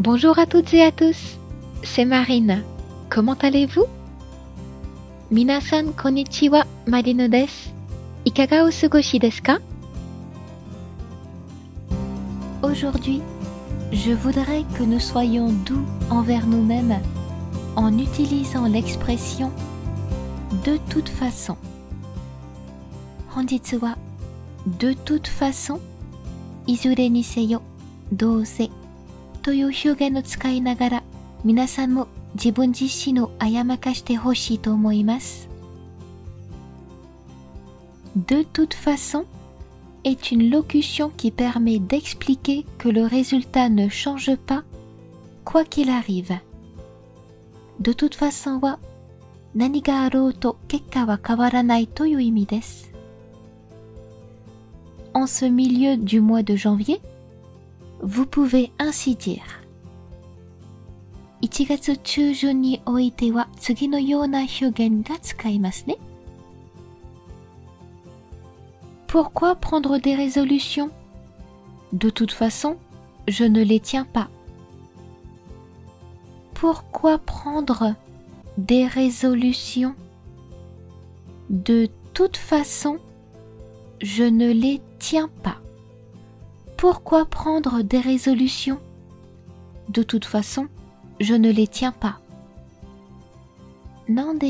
Bonjour à toutes et à tous, c'est Marine. Comment allez-vous? Minasan konnichiwa, Marine des. Ikaga osugoshi desu ka? Aujourd'hui, je voudrais que nous soyons doux envers nous-mêmes en utilisant l'expression de toute façon. Honjitsu de toute façon, izure ni seyo, douse. という表現を使いながら皆さんも自分自身をあやまかしてほしいと思います。De toute façon est une locution qui permet d'expliquer que le résultat ne change pas quoi qu'il arrive. De toute façon は何があろうと結果は変わらないという意味です。En ce milieu du mois de janvier, vous pouvez ainsi dire 1月中旬においては次のような表現が使いますね。Pourquoi prendre des résolutions De toute façon, je ne les tiens pas. Pourquoi prendre des résolutions De toute façon, je ne les tiens pas. pourquoi prendre des résolutions? De toute façon, je ne les tiens pas. Nande.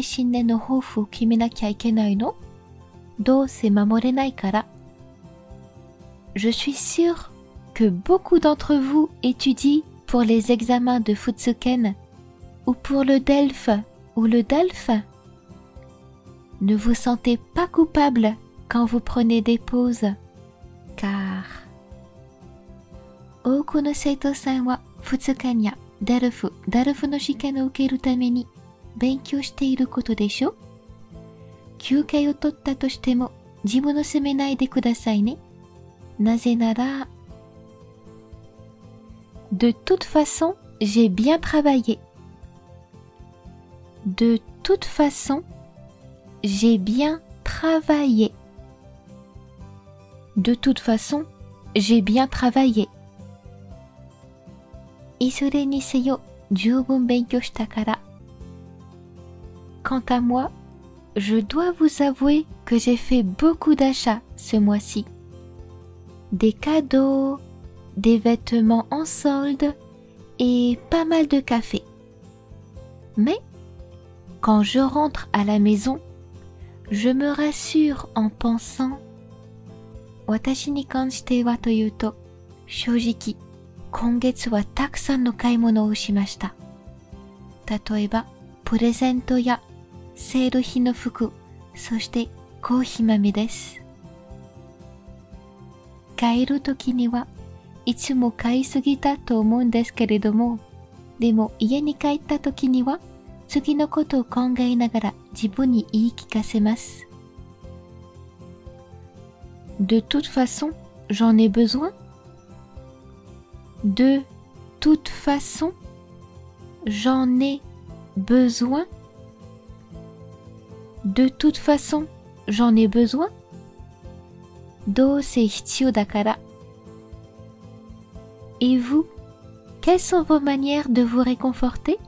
Je suis sûre que beaucoup d'entre vous étudient pour les examens de Futsuken ou pour le DELF ou le DALF. Ne vous sentez pas coupable quand vous prenez des pauses, 多くの生徒さんは2日にダルフ、ダルフの試験を受けるために勉強していることでしょ休憩を取ったとしても自分を責めないでくださいね。なぜなら、De toute façon, j'ai bien travaillé. De toute façon, j'ai bien travaillé. De toute façon, j'ai bien travaillé. いずれにせよ十分勉強したから。Quant à moi, je dois vous avouer que j'ai fait beaucoup d'achats ce mois-ci. Des cadeaux, des vêtements en solde et pas mal de café. Mais quand je rentre à la maison, je me rassure en pensant 私に関してはというと正直 今月はたくさんの買い物をしました。例えばプレゼントやセール品の服、そしてコーヒー豆です。帰る時にはいつも買いすぎたと思うんですけれども、でも家に帰った時には次のことを考えながら自分に言い聞かせます。De toute façon, j'en ai besoin. De toute façon, j'en ai besoin. De toute façon, j'en ai besoin. Do dakara. Et vous, quelles sont vos manières de vous réconforter?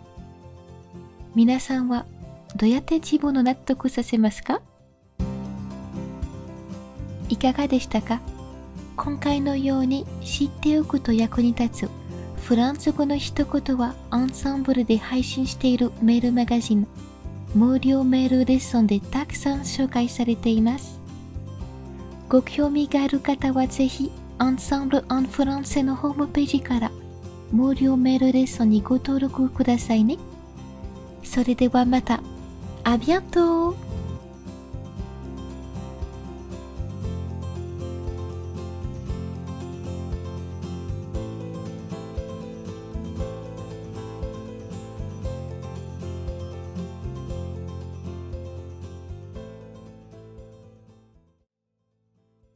Minasan wa doyate chibo no nattoku sasemasu Ikaga deshita ka? 今回のように知っておくと役に立つフランス語の一言はアンサンブルで配信しているメールマガジン無料メールレッスンでたくさん紹介されています。ご興味がある方はぜひアンサンブル・アン・フランセのホームページから無料メールレッスンにご登録くださいね。それではまた。あビアント